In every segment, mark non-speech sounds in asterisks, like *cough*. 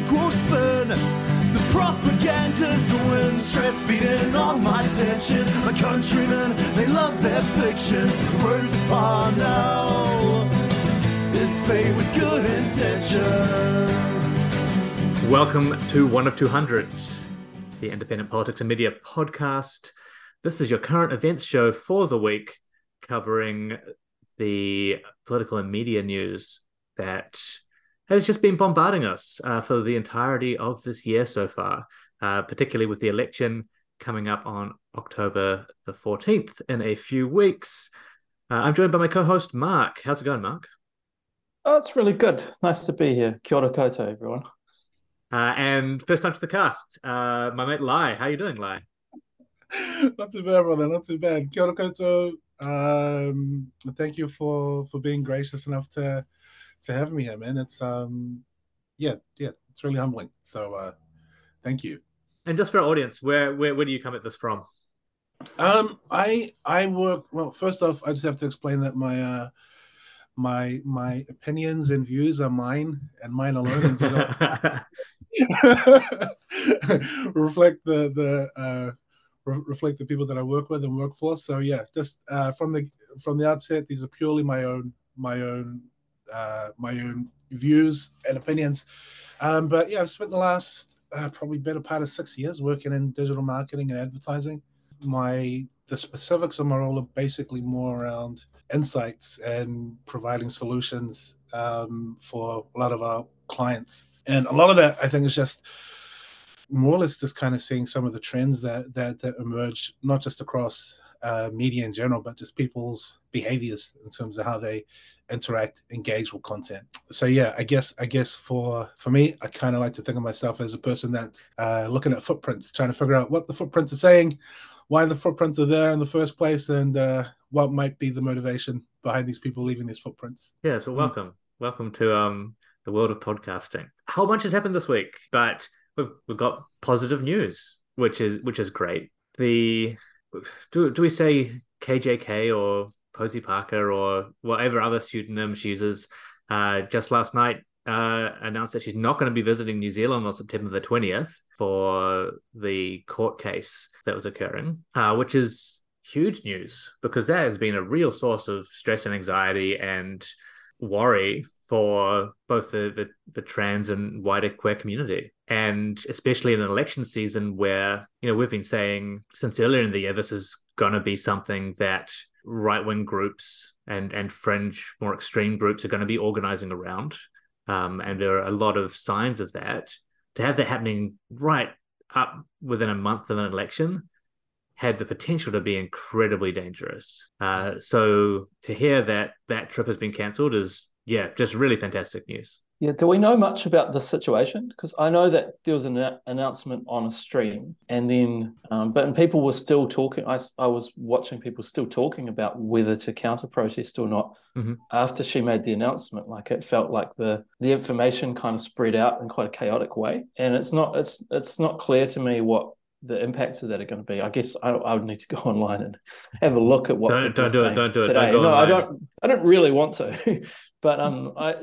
The propaganda's win, stress feeding on my. My countrymen, they love their fiction. Words are now, with good intentions. Welcome to One of 200, the Independent Politics and Media podcast. This is your current events show for the week, covering the political and media news that has just been bombarding us uh, for the entirety of this year so far, uh, particularly with the election coming up on October the 14th in a few weeks. Uh, I'm joined by my co host, Mark. How's it going, Mark? Oh, it's really good. Nice to be here. Kia ora koutou, everyone. Uh, and first time to the cast, uh, my mate Lai. How are you doing, Lai? *laughs* not too bad, brother. Not too bad. Kia ora koutou. Um, thank you for for being gracious enough to to have me here, man. It's um, yeah, yeah, it's really humbling. So uh, thank you. And just for our audience, where where where do you come at this from? Um, I I work well. First off, I just have to explain that my uh my my opinions and views are mine and mine alone, and do not *laughs* *laughs* reflect the the uh, re- reflect the people that I work with and work for. So yeah, just uh, from the from the outset, these are purely my own my own uh, my own views and opinions. Um, but yeah, I've spent the last uh, probably better part of six years working in digital marketing and advertising. My the specifics of my role are basically more around insights and providing solutions um, for a lot of our clients. And a lot of that, I think, is just more or less just kind of seeing some of the trends that that, that emerge, not just across uh, media in general, but just people's behaviors in terms of how they interact, engage with content. So yeah, I guess I guess for for me, I kind of like to think of myself as a person that's uh, looking at footprints, trying to figure out what the footprints are saying, why the footprints are there in the first place, and uh, what might be the motivation behind these people leaving these footprints. Yeah, so welcome, mm. welcome to um the world of podcasting. A whole bunch has happened this week, but we've we've got positive news, which is which is great. The do do we say KJK or Posie Parker or whatever other pseudonym she uses? Uh, just last night uh, announced that she's not going to be visiting New Zealand on September the 20th for the court case that was occurring, uh, which is huge news because that has been a real source of stress and anxiety and worry for both the, the, the trans and wider queer community. And especially in an election season where, you know, we've been saying since earlier in the year, this is going to be something that right wing groups and, and fringe, more extreme groups are going to be organizing around. Um, and there are a lot of signs of that. To have that happening right up within a month of an election had the potential to be incredibly dangerous. Uh, so to hear that that trip has been cancelled is yeah, just really fantastic news. Yeah, do we know much about the situation? Because I know that there was an announcement on a stream, and then, um, but people were still talking. I, I was watching people still talking about whether to counter protest or not mm-hmm. after she made the announcement. Like it felt like the the information kind of spread out in quite a chaotic way, and it's not it's it's not clear to me what the impacts of that are going to be. I guess I, I would need to go *laughs* online and have a look at what. Don't, don't do it. Don't do it. Today. Don't no, online. I don't. I don't really want to, *laughs* but um, I,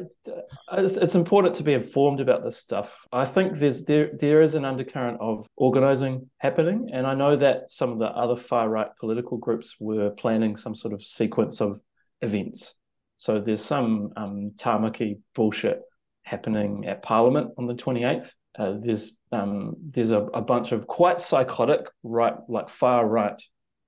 it's important to be informed about this stuff. I think there's there there is an undercurrent of organizing happening, and I know that some of the other far right political groups were planning some sort of sequence of events. So there's some um, tamaki bullshit happening at Parliament on the 28th uh, there's um, there's a, a bunch of quite psychotic right like far right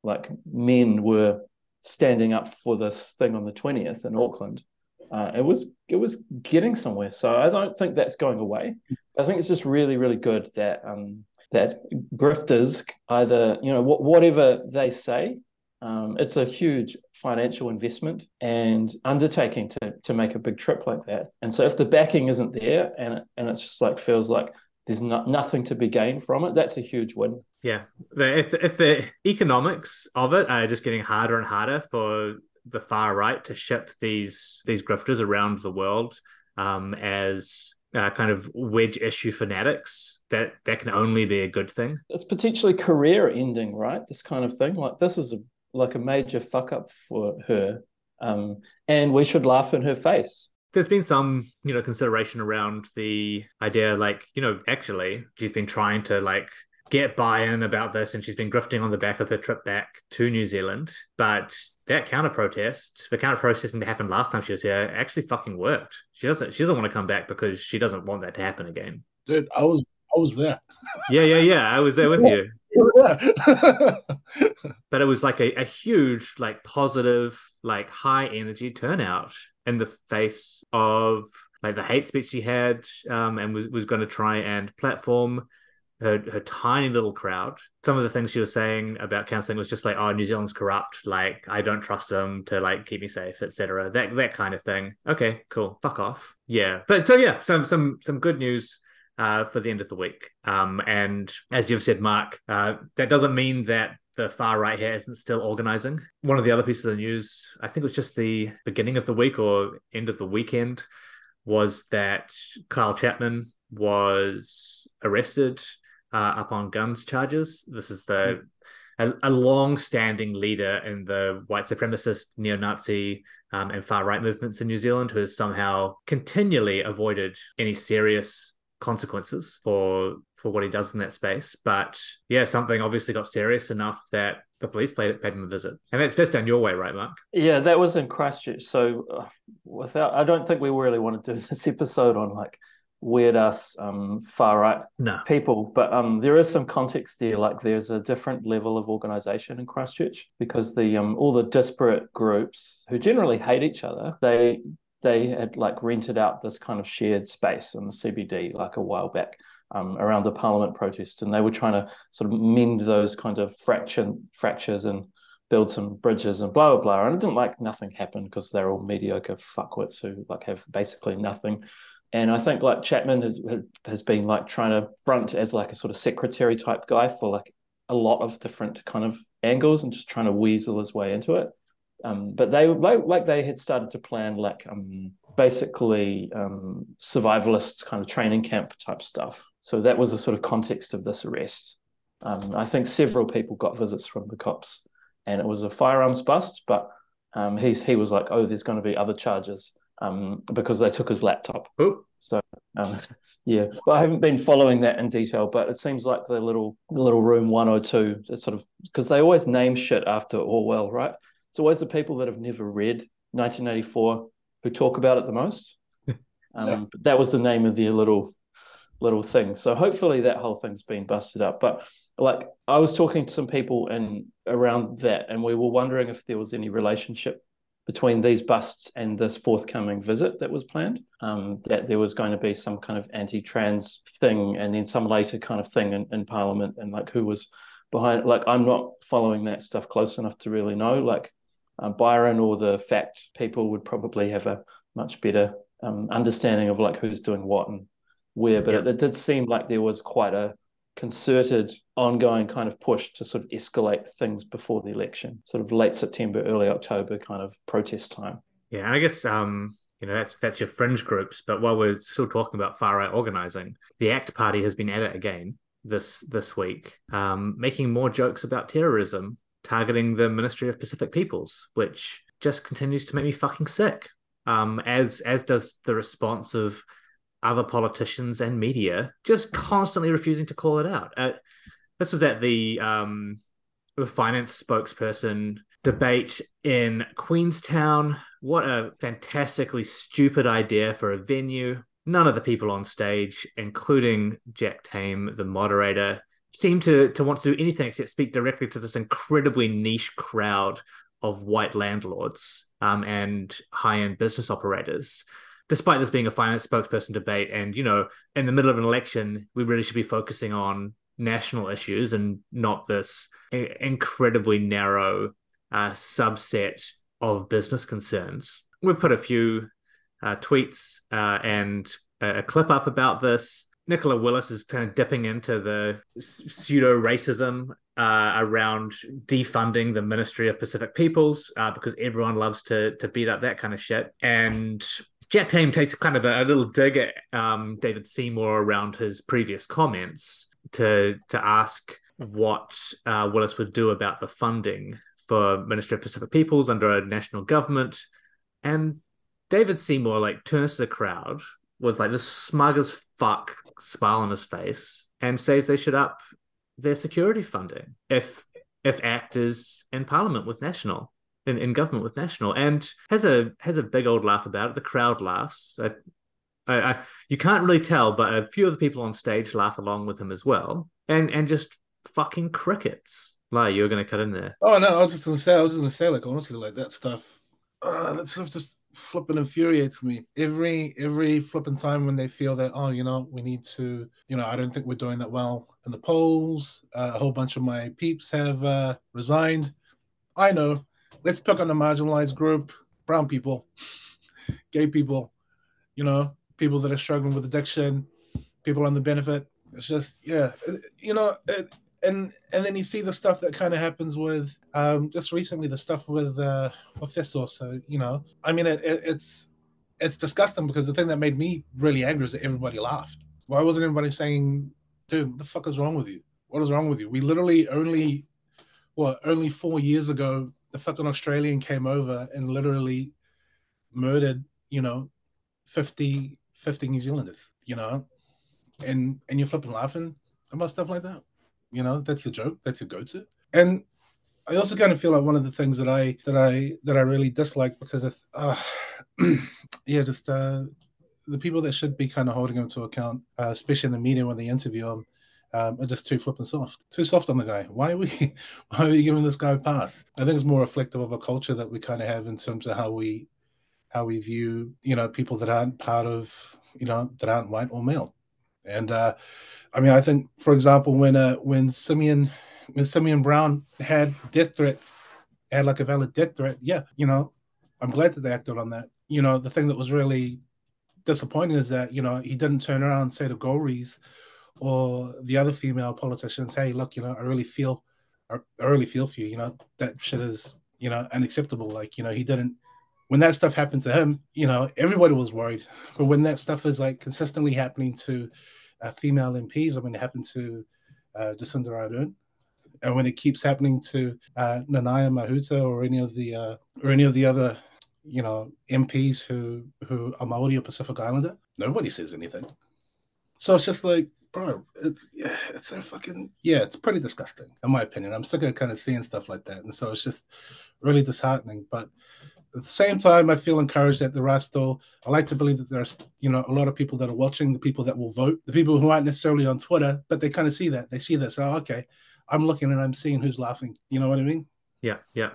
like men were standing up for this thing on the 20th in Auckland. Uh, it was it was getting somewhere, so I don't think that's going away. I think it's just really really good that um, that grifters either you know wh- whatever they say um, it's a huge financial investment and undertaking to to make a big trip like that. And so if the backing isn't there and it, and it's just like feels like there's not, nothing to be gained from it, that's a huge win. Yeah, if if the economics of it are just getting harder and harder for the far right to ship these these grifters around the world um, as uh, kind of wedge issue fanatics, that that can only be a good thing. It's potentially career ending, right? This kind of thing. Like this is a like a major fuck up for her. Um, and we should laugh in her face. there's been some, you know, consideration around the idea, like, you know, actually, she's been trying to like get buy-in about this and she's been grifting on the back of her trip back to New Zealand. But that counter protest, the counter protesting that happened last time she was here actually fucking worked. She doesn't she doesn't want to come back because she doesn't want that to happen again. Dude, I was I was there. Yeah, yeah, yeah. I was there with you. You were there. *laughs* But it was like a, a huge, like positive, like high energy turnout in the face of like the hate speech she had um, and was, was going to try and platform her, her tiny little crowd. Some of the things she was saying about counseling was just like, "Oh, New Zealand's corrupt. Like, I don't trust them to like keep me safe, etc." That that kind of thing. Okay, cool. Fuck off. Yeah, but so yeah, some some some good news. Uh, for the end of the week. Um, and as you've said, Mark, uh, that doesn't mean that the far right here isn't still organizing. One of the other pieces of news, I think it was just the beginning of the week or end of the weekend, was that Kyle Chapman was arrested uh, up on guns charges. This is the a, a long-standing leader in the white supremacist, neo-Nazi, um, and far-right movements in New Zealand, who has somehow continually avoided any serious consequences for for what he does in that space. But yeah, something obviously got serious enough that the police paid, paid him a visit, and that's just down your way, right, Mark? Yeah, that was in Christchurch. So, uh, without, I don't think we really want to do *laughs* this episode on like weird ass um, far right No. people, but um, there is some context there. Like, there's a different level of organization in Christchurch because the um, all the disparate groups who generally hate each other, they they had like rented out this kind of shared space in the CBD like a while back. Um, around the Parliament protest, and they were trying to sort of mend those kind of fraction fractures and build some bridges and blah blah blah. And it didn't like nothing happened because they're all mediocre fuckwits who like have basically nothing. And I think like Chapman had, has been like trying to front as like a sort of secretary type guy for like a lot of different kind of angles and just trying to weasel his way into it. Um, but they like, like they had started to plan like um, basically um, survivalist kind of training camp type stuff. So that was the sort of context of this arrest. Um, I think several people got visits from the cops, and it was a firearms bust. But um, he's he was like, "Oh, there's going to be other charges um, because they took his laptop." Oh, So um, *laughs* yeah, but I haven't been following that in detail. But it seems like the little the little room one or two, it's sort of because they always name shit after Orwell, right? It's always the people that have never read 1984 who talk about it the most. *laughs* Um, but that was the name of their little little thing. So hopefully that whole thing's been busted up. But like I was talking to some people and around that, and we were wondering if there was any relationship between these busts and this forthcoming visit that was planned. Um, that there was going to be some kind of anti-trans thing, and then some later kind of thing in, in Parliament, and like who was behind. Like I'm not following that stuff close enough to really know. Like uh, Byron or the fact people would probably have a much better um, understanding of like who's doing what and where. But Yeah. it, it did seem like there was quite a concerted, ongoing kind of push to sort of escalate things before the election, sort of late September, early October kind of protest time. Yeah, and I guess um, you know that's that's your fringe groups. But while we're still talking about far right organizing, the ACT Party has been at it again this this week, um, making more jokes about terrorism, targeting the Ministry of Pacific Peoples, which just continues to make me fucking sick. Um, as as does the response of other politicians and media, just constantly refusing to call it out. Uh, this was at the um, the finance spokesperson debate in Queenstown. What a fantastically stupid idea for a venue. None of the people on stage, including Jack Tame, the moderator, seem to, to want to do anything except speak directly to this incredibly niche crowd of white landlords um, and high end business operators. Despite this being a finance spokesperson debate, and you know, in the middle of an election, we really should be focusing on national issues and not this incredibly narrow uh, subset of business concerns. We've put a few uh, tweets uh, and a clip up about this. Nicola Willis is kind of dipping into the pseudo racism uh, around defunding the Ministry of Pacific Peoples uh, because everyone loves to to beat up that kind of shit. And Jack Tame takes kind of a, a little dig at um, David Seymour around his previous comments to to ask what uh, Willis would do about the funding for Ministry of Pacific Peoples under a national government, and David Seymour like turns to the crowd with like this smug as fuck smile on his face and says they should up their security funding if if ACT's in parliament with national in, in government with national. And has a has a big old laugh about it. The crowd laughs. I, I, I, you can't really tell but a few of the people on stage laugh along with him as well. And and just fucking crickets. Like you were going to cut in there. Oh no, I was just gonna say, I was just gonna say, like honestly, like that stuff, uh, that stuff just flipping infuriates me. Every every flipping time when they feel that, oh, you know, we need to, you know, I don't think we're doing that well in the polls. Uh, a whole bunch of my peeps have uh, resigned. I know. Let's pick on a marginalized group: brown people, *laughs* gay people, you know, people that are struggling with addiction, people on the benefit. It's just, yeah, you know, it, and and then you see the stuff that kind of happens with um just recently the stuff with uh with this also you know i mean it, it, it's it's disgusting because the thing that made me really angry is that everybody laughed. Why wasn't everybody saying dude what the fuck is wrong with you? What is wrong with you? We literally only what only four years ago the fucking australian came over and literally murdered you know 50 50 new zealanders you know? And and you're flipping laughing about stuff like that you know that's your joke that's your go-to. And i also kind of feel like one of the things that i that i that i really dislike because of uh, *clears throat* yeah just uh the people that should be kind of holding him to account uh, especially in the media when they interview him um, are just too flipping soft too soft on the guy. Why are we *laughs* why are we giving this guy a pass? I think it's more reflective of a culture that we kind of have in terms of how we how we view you know people that aren't part of you know that aren't white or male. And uh I mean, I think, for example, when uh, when Simeon when Simeon Brown had death threats, had like a valid death threat, yeah, you know, I'm glad that they acted on that. You know, the thing that was really disappointing is that you know he didn't turn around and say to Golriz or the other female politicians, "Hey, look, you know, I really feel, I, I really feel for you. You know, that shit is, you know, unacceptable." Like, you know, he didn't. When that stuff happened to him, you know, everybody was worried. But when that stuff is like consistently happening to uh, female MPs. I mean, it happened to uh, Jacinda Ardern, and when it keeps happening to uh, Nanaia Mahuta or any of the uh, or any of the other, you know, MPs who who are Maori or Pacific Islander, nobody says anything. So it's just like, bro, it's yeah, it's so fucking yeah, it's pretty disgusting in my opinion. I'm sick of kind of seeing stuff like that, and so it's just really disheartening. But at the same time, I feel encouraged that there are still. I like to believe that there's, you know, a lot of people that are watching, the people that will vote, the people who aren't necessarily on Twitter, but they kind of see that. They see this. So okay, I'm looking and I'm seeing who's laughing. You know what I mean? yeah yeah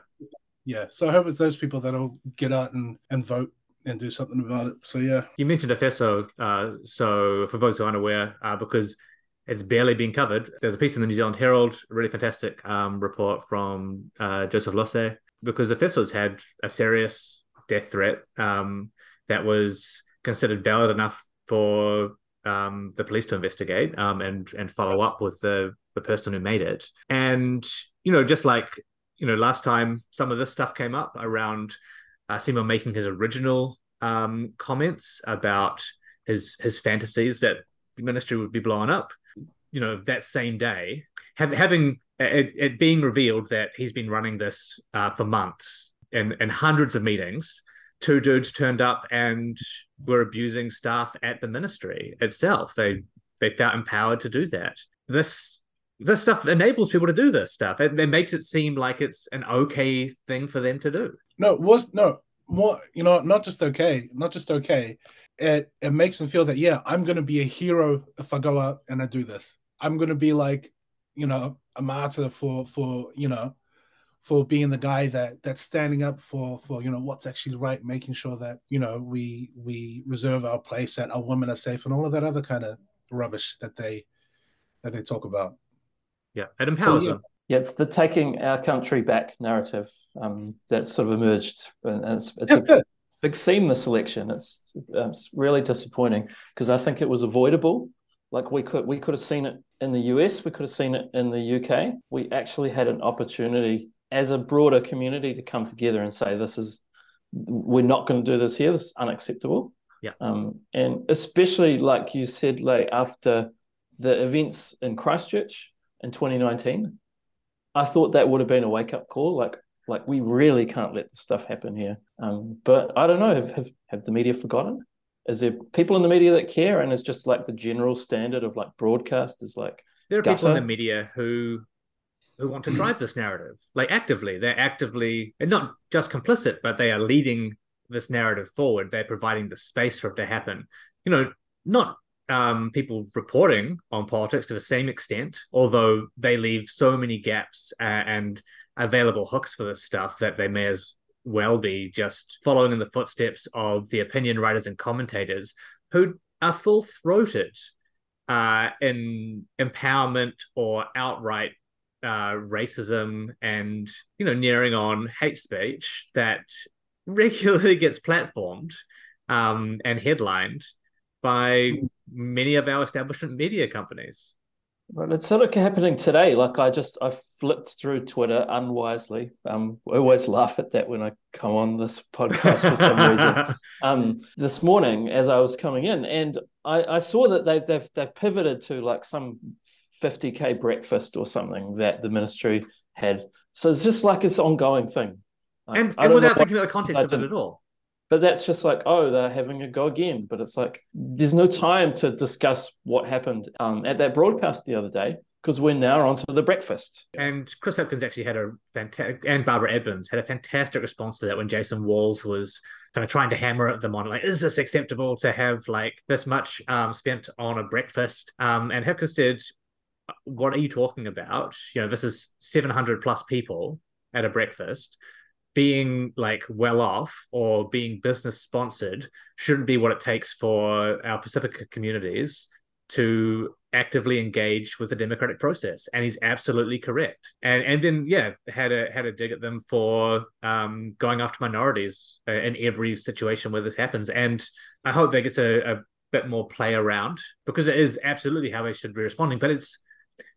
Yeah. So I hope it's those people that'll get out and and vote and do something about it. So yeah. You mentioned Efeso, uh, so for those who aren't aware, uh, because it's barely been covered, there's a piece in the New Zealand Herald, a really fantastic um, report from uh, Joseph Los'e, because Efeso's had a serious death threat um, that was considered valid enough for um, the police to investigate um, and and follow up with the the person who made it. And you know, just like you know, last time some of this stuff came up around uh, making his original um, comments about his his fantasies that the ministry would be blown up. You know, that same day, have, having it, it being revealed that he's been running this uh, for months and and hundreds of meetings. Two dudes turned up and were abusing staff at the ministry itself. They they felt empowered to do that. This this stuff enables people to do this stuff. It, it makes it seem like it's an okay thing for them to do. No, was no more. You know, not just okay, not just okay. It it makes them feel that yeah, I'm gonna be a hero if I go out and I do this. I'm gonna be like, you know, a martyr for for you know, for being the guy that that's standing up for for you know what's actually right, making sure that you know we we reserve our place, that our women are safe, and all of that other kind of rubbish that they that they talk about. Yeah, it empowers yeah. them. Yeah, it's the taking our country back narrative um, that sort of emerged, and it's, it's That's a it. big theme this election. It's, it's really disappointing because I think it was avoidable. Like we could we could have seen it in the US, we could have seen it in the UK. We actually had an opportunity as a broader community to come together and say this is we're not going to do this here. This is unacceptable. Yeah. Um, and especially like you said, like after the events in Christchurch in 2019, I thought that would have been a wake up call. Like Like we really can't let this stuff happen here. Um, but I don't know. Have, have have the media forgotten? Is there people in the media that care, and it's just like the general standard of like broadcast is like There are people in the media who who want to drive this narrative, like actively. They're actively and not just complicit, but they are leading this narrative forward. They're providing the space for it to happen. You know, not um, people reporting on politics to the same extent, although they leave so many gaps uh, and available hooks for this stuff that they may as well be just following in the footsteps of the opinion writers and commentators who are full throated uh, in empowerment or outright uh, racism and you know nearing on hate speech that *laughs* regularly gets platformed um, and headlined by many of our establishment media companies. Well, it's sort of happening today. Like I just I flipped through Twitter unwisely. Um, I always *laughs* laugh at that when I come on this podcast for some reason. *laughs* Um, this morning as I was coming in, and I, I saw that they've they've they've pivoted to like some 50k breakfast or something that the ministry had. So it's just like this ongoing thing. Like, and, and without thinking about the context of it at all. But that's just like, oh, they're having a go again. But it's like there's no time to discuss what happened um, at that broadcast the other day because we're now onto the breakfast. And Chris Hipkins actually had a fantastic, and Barbara Edmonds had a fantastic response to that when Jason Walls was kind of trying to hammer at them on, like, is this acceptable to have like this much um, spent on a breakfast? Um, and Hipkins said, what are you talking about? You know, this is 700 plus people at a breakfast. Being like well off or being business sponsored shouldn't be what it takes for our Pacific communities to actively engage with the democratic process and he's absolutely correct. And and then yeah had a had a dig at them for um going after minorities uh, in every situation where this happens. And i hope they get a, a bit more play around because it is absolutely how they should be responding. But it's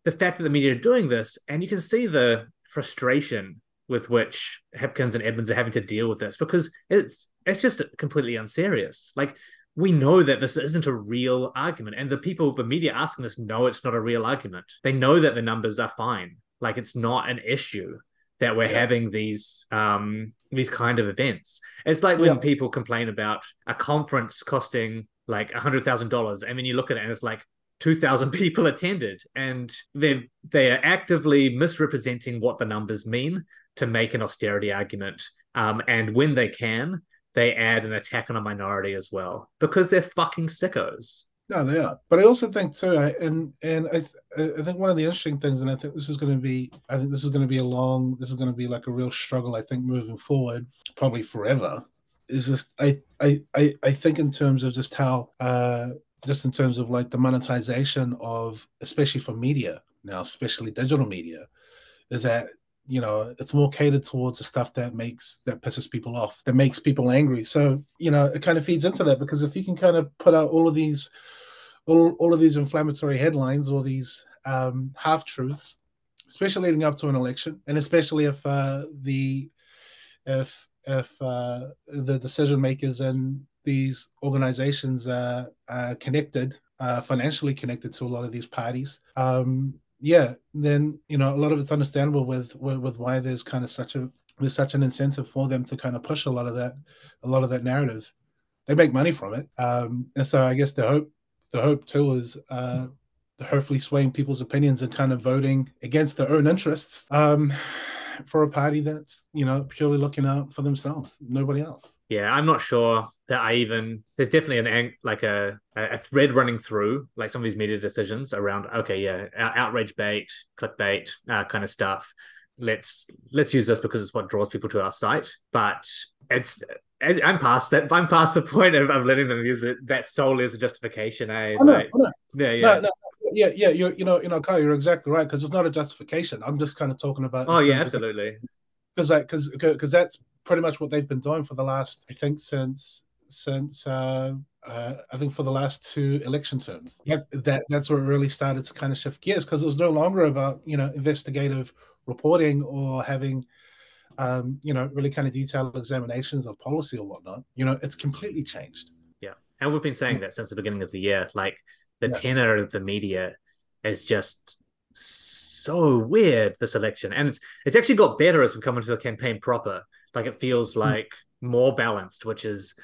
the fact that the media are doing this and you can see the frustration with which Hipkins and Edmonds are having to deal with this because it's it's just completely unserious like we know that this isn't a real argument. And the people, the media asking this know it's not a real argument. They know that the numbers are fine. Like it's not an issue that we're Yeah. having these um these kind of events. It's like when Yeah. people complain about a conference costing like a hundred thousand dollars, and then you look at it and it's like two thousand *laughs* people attended, and they they are actively misrepresenting what the numbers mean to make an austerity argument. Um, and when they can, they add an attack on a minority as well because they're fucking sickos. No, they are. But I also think too, I, and and I th- I think one of the interesting things, and I think this is going to be, I think this is going to be a long, this is going to be like a real struggle. I think moving forward, probably forever, is just I I I, I think in terms of just how, uh, just in terms of like the monetization of, especially for media now, especially digital media, is that you know it's more catered towards the stuff that makes that pisses people off that makes people angry. So you know it kind of feeds into that because if you can kind of put out all of these all, all of these inflammatory headlines or these um, half truths especially leading up to an election and especially if uh, the if if uh, the decision makers and these organizations are, are connected uh, financially connected to a lot of these parties um, yeah, then you know a lot of it's understandable with, with with why there's kind of such a there's such an incentive for them to kind of push a lot of that a lot of that narrative. They make money from it, um, and so I guess the hope the hope too is uh, hopefully swaying people's opinions and kind of voting against their own interests um, for a party that's you know purely looking out for themselves, nobody else. Yeah, I'm not sure that I even. There's definitely an like a a thread running through like some of these media decisions around. Okay, yeah, outrage bait, clickbait, uh, kind of stuff. Let's let's use this because it's what draws people to our site. But it's I- I'm past that. I'm past the point of, of letting them use it. That solely as a justification. Eh? I know, Like, I know. yeah, yeah. No, no, yeah, yeah. You're, you know, you know, Kyle, you're exactly right because it's not a justification. I'm just kind of talking about. oh yeah, absolutely. because because because that's pretty much what they've been doing for the last I think since since uh, uh, I think for the last two election terms. That, that that's where it really started to kind of shift gears because it was no longer about you know investigative reporting or having um, you know really kind of detailed examinations of policy or whatnot. You know, it's completely changed. Yeah. And we've been saying Yes. that since the beginning of the year. Like the Yeah. tenor of the media is just so weird this election, and it's it's actually got better as we come into the campaign proper. Like it feels Hmm. like more balanced, which is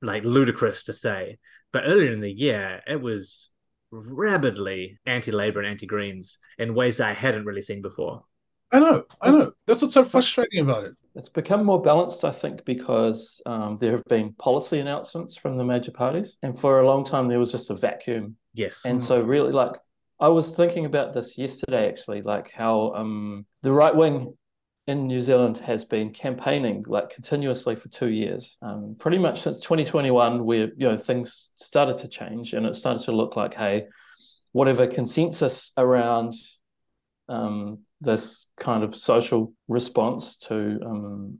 like ludicrous to say. But earlier in the year, it was rabidly anti-labor and anti-greens in ways that I hadn't really seen before. I know, I know. That's what's so frustrating about it. It's become more balanced, I think, because um, there have been policy announcements from the major parties, and for a long time there was just a vacuum. Yes, And so, really, like I was thinking about this yesterday, actually, like how um, the right wing in New Zealand has been campaigning like continuously for two years, um, pretty much since 2021, where you know things started to change and it started to look like, hey, whatever consensus around um, this kind of social response to um,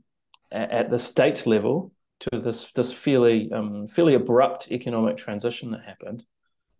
at, the state level to this this fairly um, fairly abrupt economic transition that happened.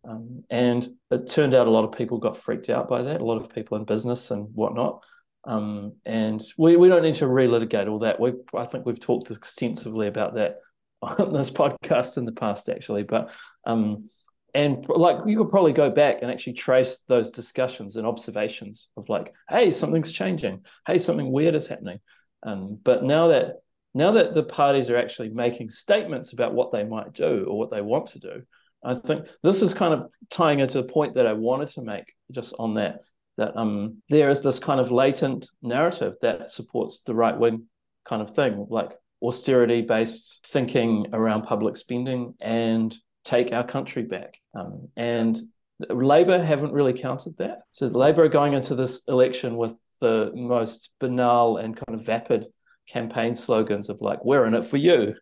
Um, and it turned out a lot of people got freaked out by that, a lot of people in business and whatnot. Um, and we, we don't need to relitigate all that. We I think we've talked extensively about that *laughs* on this podcast in the past, actually. But um, and like you could probably go back and actually trace those discussions and observations of like, hey, something's changing. Hey, something weird is happening. Um, but now that now that the parties are actually making statements about what they might do or what they want to do, I think this is kind of tying into the point that I wanted to make just on that, that um, there is this kind of latent narrative that supports the right wing kind of thing, like austerity based thinking around public spending and take our country back. Um, and Labour haven't really countered that. So Labour are going into this election with the most banal and kind of vapid campaign slogans of like, we're in it for you.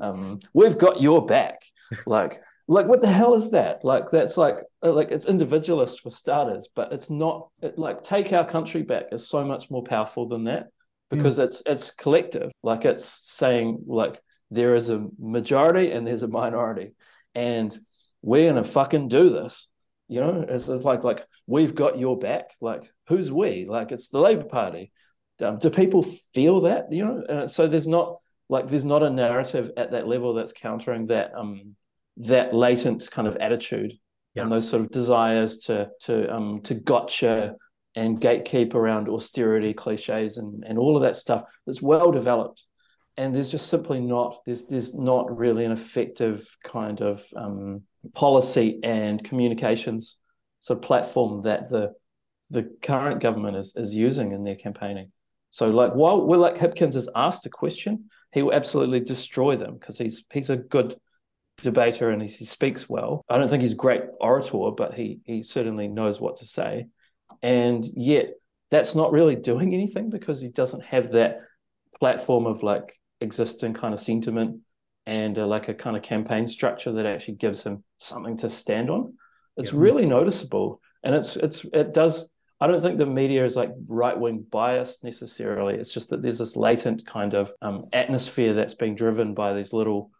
Um, we've got your back. like, like what the hell is that like that's like uh, like it's individualist for starters but it's not it, like take our country back is so much more powerful than that because mm. it's it's collective like it's saying like there is a majority and there's a minority and we're gonna fucking do this. You know it's, it's like like we've got your back. Like who's we? Like it's the labor party. Um, do people feel that you know? And so there's not like there's not a narrative at that level that's countering that um that latent kind of attitude yeah. and those sort of desires to to um to gotcha and gatekeep around austerity cliches and and all of that stuff that's well developed and there's just simply not there's there's not really an effective kind of um, policy and communications sort of platform that the the current government is is using in their campaigning so like while Will like Hipkins is asked a question he will absolutely destroy them because he's he's a good debater and he, he speaks well. I don't think he's great orator, but he he certainly knows what to say. And yet that's not really doing anything because he doesn't have that platform of like existing kind of sentiment and uh, like a kind of campaign structure that actually gives him something to stand on. It's yeah. really noticeable, and it's it's it does. I don't think the media is like right wing biased necessarily. It's just that there's this latent kind of um, atmosphere that's being driven by these little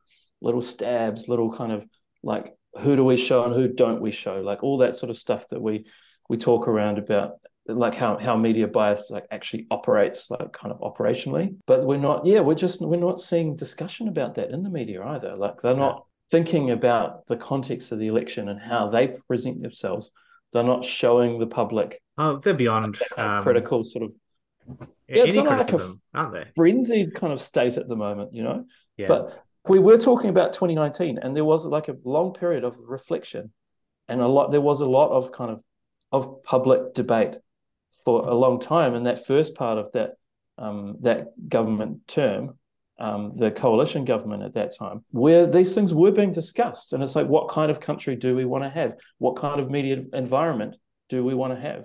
little stabs, little kind of like who do we show and who don't we show, like all that sort of stuff that we we talk around about, like how how media bias like actually operates, like kind of operationally. But we're not, yeah, we're just we're not seeing discussion about that in the media either. Like they're not thinking about the context of the election and how they present themselves. They're not showing the public. Oh, they're beyond kind of um, critical sort of. Yeah, it's not like a aren't they? frenzied kind of state at the moment, you know. Yeah. But we were talking about 2019 and there was like a long period of reflection and a lot there was a lot of kind of of public debate for a long time in that first part of that um, that government term um, the coalition government at that time where these things were being discussed and it's like what kind of country do we want to have what kind of media environment do we want to have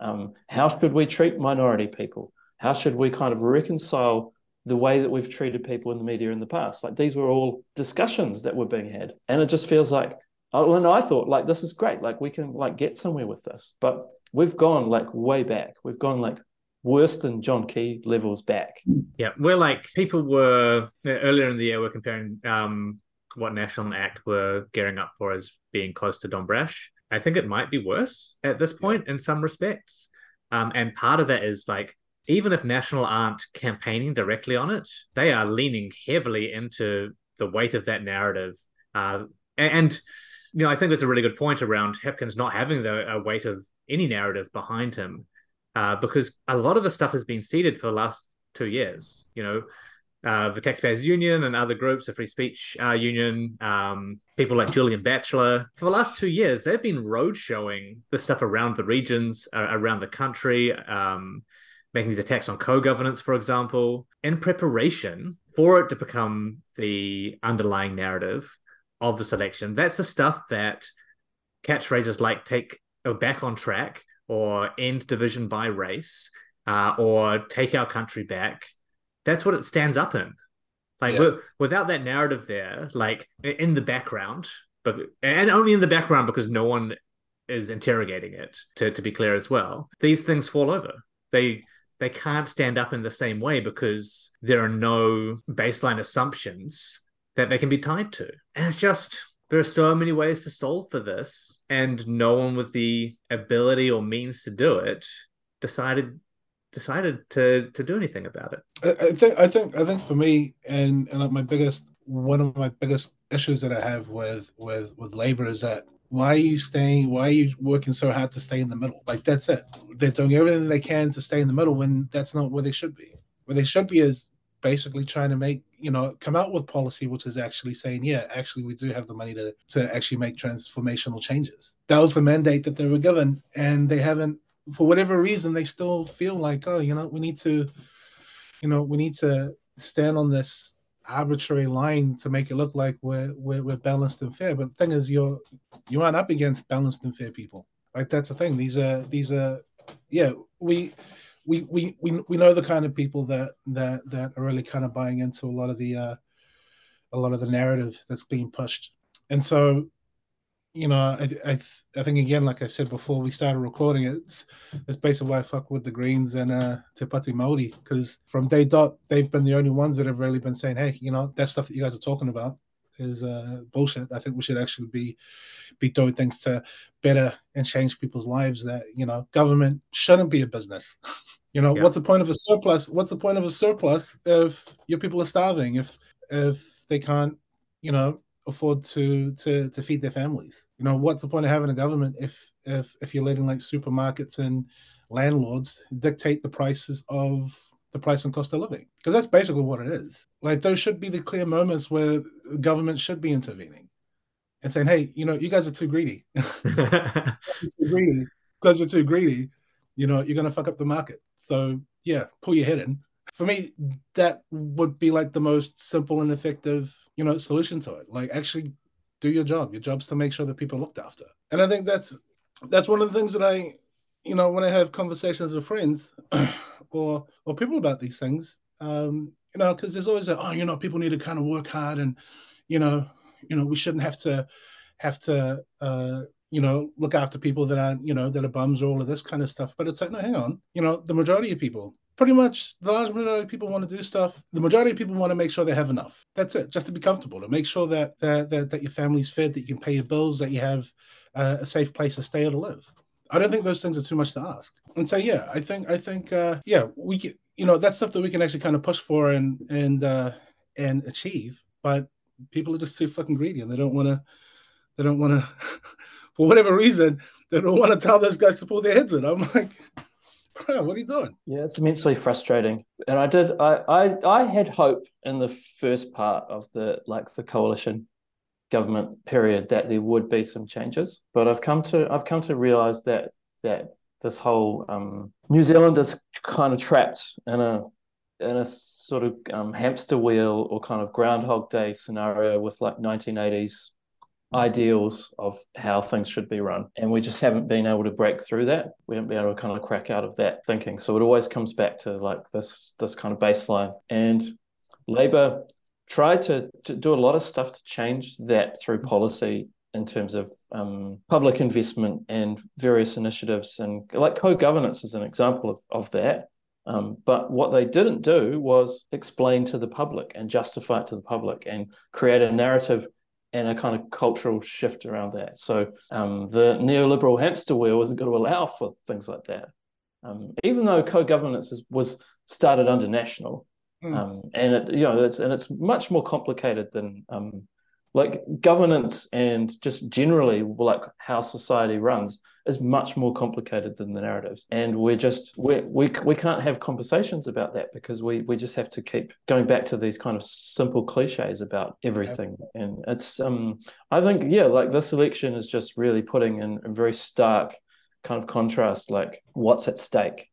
um, how should we treat minority people how should we kind of reconcile the way that we've treated people in the media in the past. Like these were all discussions that were being had. And it just feels like, oh, and I thought like this is great. Like we can like get somewhere with this. But we've gone like way back. We've gone like worse than John Key levels back. Yeah. We're like people were earlier in the year we're comparing um what National and Act were gearing up for as being close to Don Brash. I think it might be worse at this point in some respects. Um, and part of that is like even if National aren't campaigning directly on it, they are leaning heavily into the weight of that narrative. Uh, and, you know, I think there's a really good point around Hipkins not having the a weight of any narrative behind him. uh, because a lot of the stuff has been seeded for the last two years. You know, uh, the Taxpayers Union and other groups, the Free Speech uh, Union, um, people like Julian Batchelor. For the last two years, they've been road showing the stuff around the regions, uh, around the country, um, making these attacks on co governance, for example, in preparation for it to become the underlying narrative of this election. That's the stuff that catchphrases like take uh, back on track or end division by race uh, or take our country back that's what it stands up in. Like yeah. without that narrative there like in the background but and only in the background because no one is interrogating it to, to be clear as well these things fall over. They they can't stand up in the same way because there are no baseline assumptions that they can be tied to. And it's just there are so many ways to solve for this and no one with the ability or means to do it decided decided to to do anything about it. I, think i think i think for me and and my biggest one of my biggest issues that i have with with with labor is that why are you staying why are you working so hard to stay in the middle? Like that's it. They're doing everything they can to stay in the middle when that's not where they should be. Where they should be is basically trying to make you know come out with policy which is actually saying yeah actually we do have the money to to actually make transformational changes. That was the mandate that they were given and they haven't for whatever reason they still feel like oh you know we need to you know we need to stand on this arbitrary line to make it look like we're, we're we're balanced and fair. But the thing is you're you aren't up against balanced and fair people. Like that's the thing. These are these are yeah we we we we, we know the kind of people that that that are really kind of buying into a lot of the uh a lot of the narrative that's being pushed. And so you know, I, I, I think again, like I said before we started recording, it's it's basically why I fuck with the Greens and uh, Te Pāti Māori because from day dot they've been the only ones that have really been saying, hey, you know, that stuff that you guys are talking about is uh, bullshit. I think we should actually be be doing things to better and change people's lives. That you know, government shouldn't be a business. *laughs* you know, yeah. what's the point of a surplus? What's the point of a surplus if your people are starving? If if they can't, you know, afford to to to feed their families. You know, what's the point of having a government if if if you're letting like supermarkets and landlords dictate the prices of the price and cost of living? Because that's basically what it is. Like those should be the clear moments where government should be intervening and saying, "Hey, you know, you guys are too greedy. *laughs* Because you're too greedy, you know, you're going to fuck up the market. So yeah, pull your head in." For me, that would be like the most simple and effective you know solution to it like actually do your job your job's to make sure that people are looked after and i think that's that's one of the things that i you know when i have conversations with friends *clears throat* or or people about these things um you know because there's always a oh you know people need to kind of work hard and you know you know we shouldn't have to have to uh you know look after people that are you know that are bums or all of this kind of stuff but it's like no hang on you know the majority of people pretty much the large majority of people want to do stuff. The majority of people want to make sure they have enough. That's it, just to be comfortable, to make sure that that that, that your family's fed, that you can pay your bills, that you have uh, a safe place to stay or to live. I don't think those things are too much to ask. And so yeah, I think I think uh, yeah, we can you know that's stuff that we can actually kind of push for and and uh, and achieve. But people are just too fucking greedy and they don't want to they don't want to *laughs* for whatever reason they don't want to tell those guys to pull their heads in. I'm like *laughs* what are you doing? Yeah, it's immensely frustrating. And I did I, I I had hope in the first part of the like the coalition government period that there would be some changes. But I've come to I've come to realize that that this whole um, New Zealand is kind of trapped in a in a sort of um, hamster wheel or kind of Groundhog Day scenario with like 1980s ideals of how things should be run. And we just haven't been able to break through that. We haven't been able to kind of crack out of that thinking. So it always comes back to like this this kind of baseline. And Labour tried to, to do a lot of stuff to change that through policy in terms of um, public investment and various initiatives and like co-governance is an example of, of that. Um, but what they didn't do was explain to the public and justify it to the public and create a narrative and a kind of cultural shift around that. So um, the neoliberal hamster wheel isn't going to allow for things like that. Um, even though co-governance is, was started under national, mm. um, and it you know it's and it's much more complicated than um, like governance and just generally like how society runs is much more complicated than the narratives. And we're just we we we can't have conversations about that because we we just have to keep going back to these kind of simple cliches about everything. And it's um i think yeah like this election is just really putting in a very stark kind of contrast like what's at stake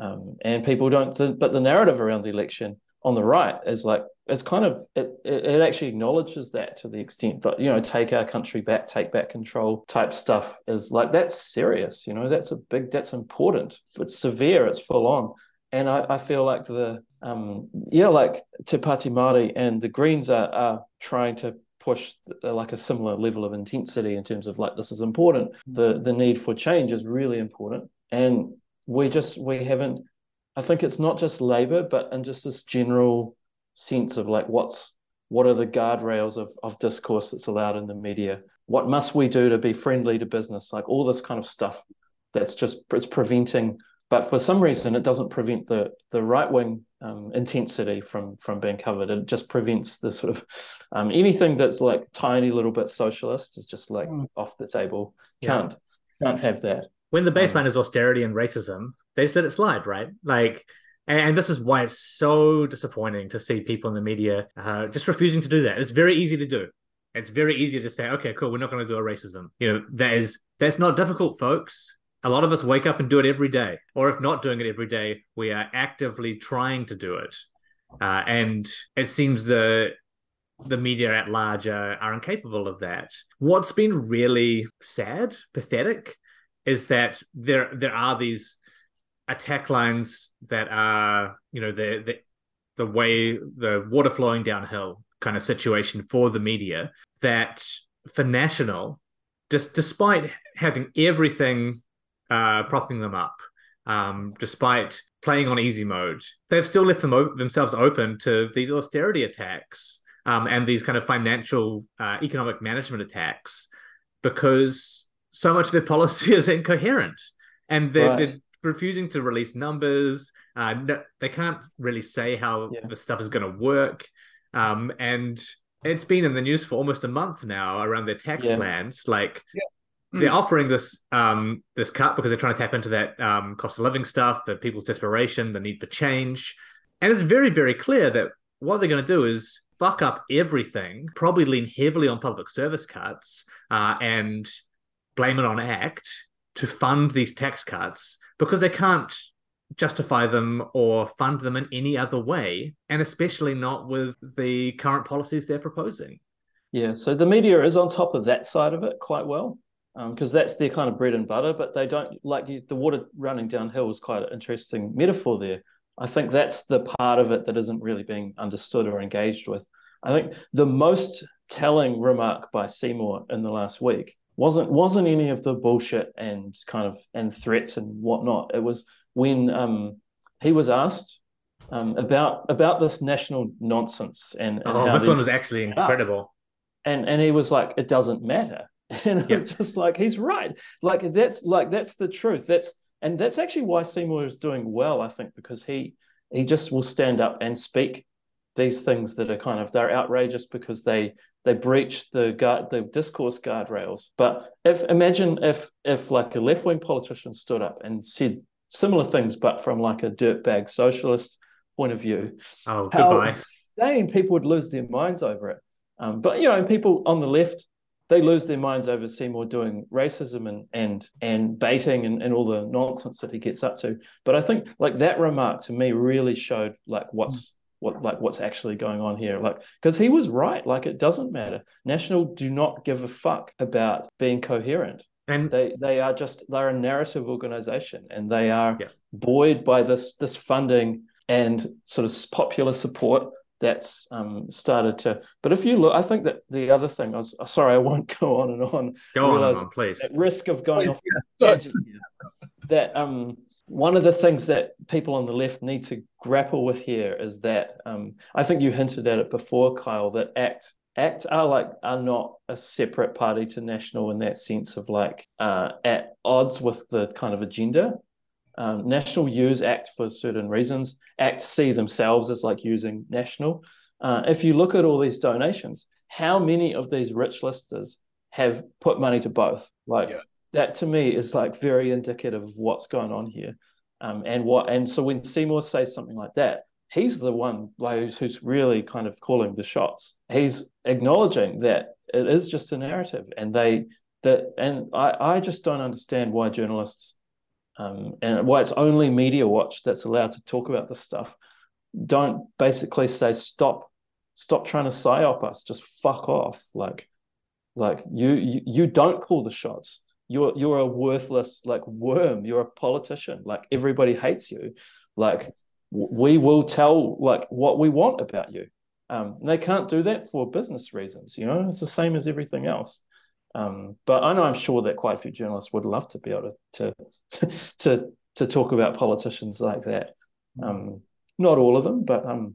um, and people don't th- but the narrative around the election on the right is like it's kind of it, it actually acknowledges that to the extent that you know take our country back take back control type stuff is like that's serious you know that's a big that's important. It's severe it's full on. And i, I feel like the um yeah like Te Pāti Māori and the greens are, are trying to push like a similar level of intensity in terms of like this is important. The the need for change is really important. And we just we haven't i think it's not just labor but in just this general sense of like what's what are the guardrails of, of discourse that's allowed in the media? What must we do to be friendly to business? Like all this kind of stuff that's just it's preventing but for some reason it doesn't prevent the the right wing um, intensity from from being covered. It just prevents the sort of um, anything that's like tiny little bit socialist is just like mm. off the table. Can't can't have that when the baseline um, is austerity and racism they just let it slide right like and this is why it's so disappointing to see people in the media uh, just refusing to do that. It's very easy to do. It's very easy to say, okay, cool, we're not going to do a racism. You know, that is that's not difficult, folks. A lot of us wake up and do it every day, or if not doing it every day, we are actively trying to do it. Uh, and it seems the the media at large are, are incapable of that. What's been really sad, pathetic, is that there there are these attack lines that are you know the the the way the water flowing downhill kind of situation for the media that for national just despite having everything uh, propping them up um, despite playing on easy mode they've still left them o- themselves open to these austerity attacks um, and these kind of financial uh, economic management attacks because so much of their policy *laughs* is incoherent and they're, right. they're refusing to release numbers. Uh, no, they can't really say how yeah. the stuff is going to work. Um, and it's been in the news for almost a month now around their tax yeah. plans. Like yeah. mm. they're offering this um, this cut because they're trying to tap into that um, cost of living stuff, the people's desperation, the need for change. And it's very, very clear that what they're going to do is fuck up everything, probably lean heavily on public service cuts uh, and blame it on ACT to fund these tax cuts because they can't justify them or fund them in any other way, and especially not with the current policies they're proposing. Yeah, so the media is on top of that side of it quite well because um, that's their kind of bread and butter, but they don't like the water running downhill is quite an interesting metaphor there. I think that's the part of it that isn't really being understood or engaged with. I think the most telling remark by Seymour in the last week wasn't wasn't any of the bullshit and kind of and threats and whatnot. It was when um, he was asked um, about about this national nonsense and, and oh, this one was actually incredible. And and he was like, it doesn't matter. *laughs* And it yep. was just like he's right. Like that's like that's the truth. That's and that's actually why Seymour is doing well, I think, because he he just will stand up and speak these things that are kind of they're outrageous because they they breach the guard, the discourse guardrails. But if imagine if if like a left wing politician stood up and said similar things, but from like a dirtbag socialist point of view, oh, goodbye. insane people would lose their minds over it. Um, but you know, people on the left they lose their minds over Seymour doing racism and and and baiting and, and all the nonsense that he gets up to. But I think like that remark to me really showed like what's what like what's actually going on here. Like because he was right. Like it doesn't matter. National do not give a fuck about being coherent. And they they are just they're a narrative organization and they are yeah. buoyed by this this funding and sort of popular support that's um, started to but if you look i think that the other thing i was sorry i won't go on and on. Go on, on please. at risk of going please, off yeah. that um one of the things that people on the left need to grapple with here is that um, I think you hinted at it before, Kyle, that ACT ACT are like are not a separate party to National in that sense of like uh, at odds with the kind of agenda. Um, National use ACT for certain reasons. ACT see themselves as like using National, Uh, if you look at all these donations, how many of these rich listers have put money to both? Like Yeah. That to me is like very indicative of what's going on here. Um, and what and so when Seymour says something like that, he's the one like who's, who's really kind of calling the shots. He's acknowledging that it is just a narrative, and they that and I I just don't understand why journalists um, and why it's only Media Watch that's allowed to talk about this stuff. Don't basically say stop, stop trying to psyop us. Just fuck off. Like, like you you, you don't call the shots. You're you're a worthless like worm. You're a politician. Like everybody hates you. Like we will tell like what we want about you. Um, they can't do that for business reasons. You know, it's the same as everything else. Um, but I know I'm sure that quite a few journalists would love to be able to to *laughs* to, to talk about politicians like that. Um, not all of them, but um,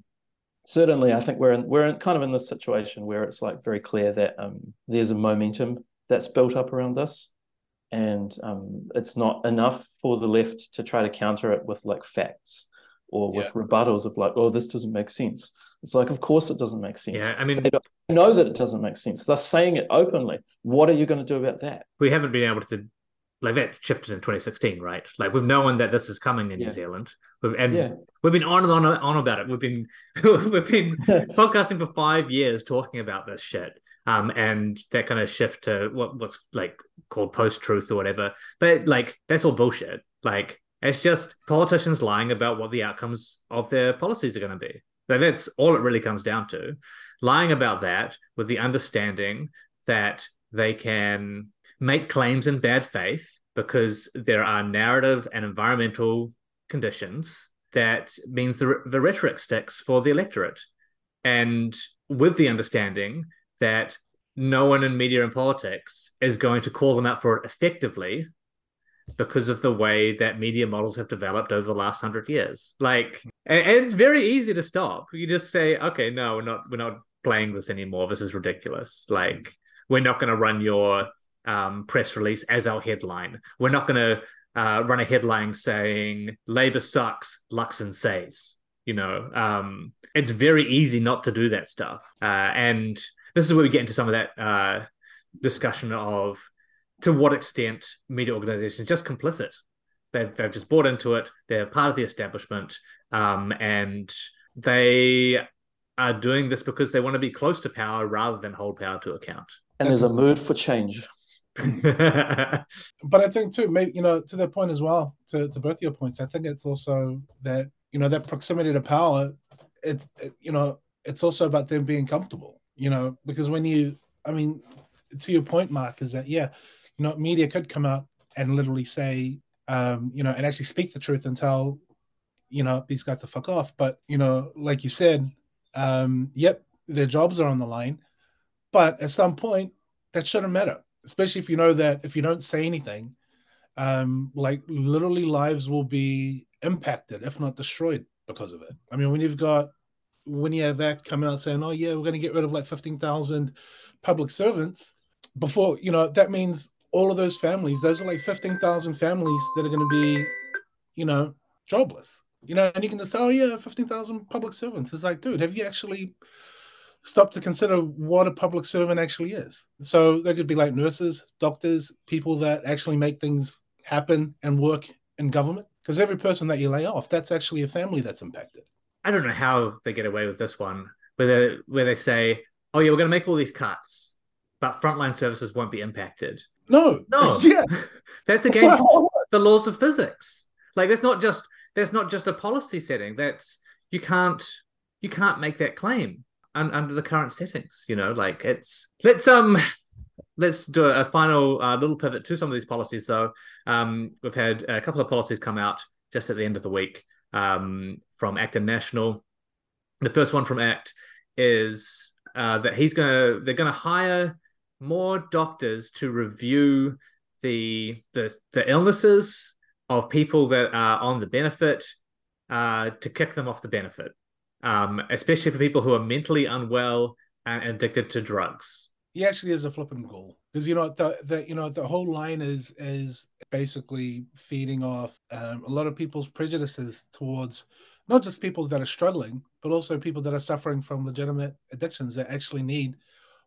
certainly I think we're in we're in, kind of in this situation where it's like very clear that um, there's a momentum that's built up around this, and um, it's not enough for the left to try to counter it with like facts or with Yeah. rebuttals of like, oh, this doesn't make sense. It's like, of course it doesn't make sense. Yeah, I mean, They don't know that it doesn't make sense. They're saying it openly. What are you going to do about that? we haven't been able to like that shifted in 2016, right? Like we've known that this is coming in Yeah. New Zealand, we've, and Yeah. we've been on and on and on about it. We've been *laughs* we've been *laughs* podcasting for five years talking about this shit. Um, and that kind of shift to what what's like called post truth or whatever. But like that's all bullshit. Like it's just politicians lying about what the outcomes of their policies are going to be. Like, that's all it really comes down to. Lying about that with the understanding that they can make claims in bad faith because there are narrative and environmental conditions that means the, the rhetoric sticks for the electorate and with the understanding that no one in media and politics is going to call them out for it effectively because of the way that media models have developed over the last hundred years. Like, and, and it's very easy to stop. You just say, "Okay, no, we're not. We're not playing this anymore. This is ridiculous. Like, we're not going to run your um, press release as our headline. We're not going to uh, run a headline saying Labor sucks, Luxon says." You know, um, it's very easy not to do that stuff. Uh, and this is where we get into some of that uh, discussion of to what extent media organizations just complicit. They've, they've just bought into it. They're part of the establishment, um, and they are doing this because they want to be close to power rather than hold power to account. And there's a mood for change. *laughs* but I think too, maybe you know, to that point as well, to, to both your points, I think it's also that you know that proximity to power. It, it you know, it's also about them being comfortable. You know, because when you, I mean, to your point, Mark, is that yeah, you know, media could come out and literally say, um, you know, and actually speak the truth and tell, you know, these guys to fuck off. But you know, like you said, um, yep, their jobs are on the line, but at some point, that shouldn't matter especially if you know that if you don't say anything, um, like literally lives will be impacted, if not destroyed, because of it. I mean, when you've got when you have that coming out saying, "Oh yeah, we're going to get rid of like fifteen thousand public servants," before you know that means all of those families, those are like fifteen thousand families that are going to be, you know, jobless. You know, and you can just say, "Oh yeah, fifteen thousand public servants." It's like, dude, have you actually stop to consider what a public servant actually is. So they could be like nurses, doctors, people that actually make things happen and work in government. Because every person that you lay off, that's actually a family that's impacted. I don't know how they get away with this one, where they where they say, "Oh yeah, we're going to make all these cuts, but frontline services won't be impacted." No, No, *laughs* yeah, *laughs* that's against what I want. the laws of physics. Like that's not just that's not just a policy setting. That's you can't you can't make that claim un, under the current settings. You know, like it's let's um *laughs* let's do a, a final uh, little pivot to some of these policies. Though um, we've had a couple of policies come out just at the end of the week um, from Act National. The first one from Act is uh, that he's gonna they're gonna hire more doctors to review the the the illnesses of people that are on the benefit uh, to kick them off the benefit, um, especially for people who are mentally unwell and addicted to drugs. he actually is a flipping goal because you know the, the you know the whole line is is basically feeding off um, a lot of people's prejudices towards not just people that are struggling but also people that are suffering from legitimate addictions that actually need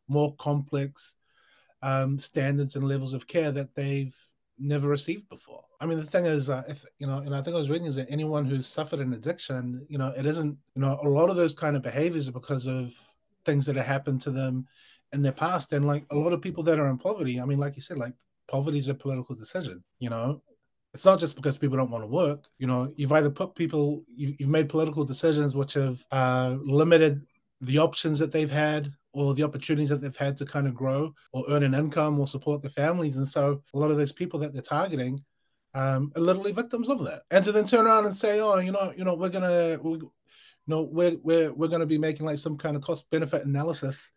more complex um, standards and levels of care that they've never received before. I mean, the thing is, uh, if you know, and I think I was reading is that anyone who's suffered an addiction, you know, it isn't, you know, a lot of those kind of behaviors are because of things that have happened to them in their past. And like a lot of people that are in poverty, I mean, like you said, like poverty is a political decision, you know. It's not just because people don't want to work. You know, you've either put people, you've, made political decisions which have uh, limited the options that they've had or the opportunities that they've had to kind of grow or earn an income or support their families. And so a lot of those people that they're targeting um, are literally victims of that. And to then turn around and say, oh, you know, you know, we're gonna, we, you know, we're we're we're gonna be making like some kind of cost benefit analysis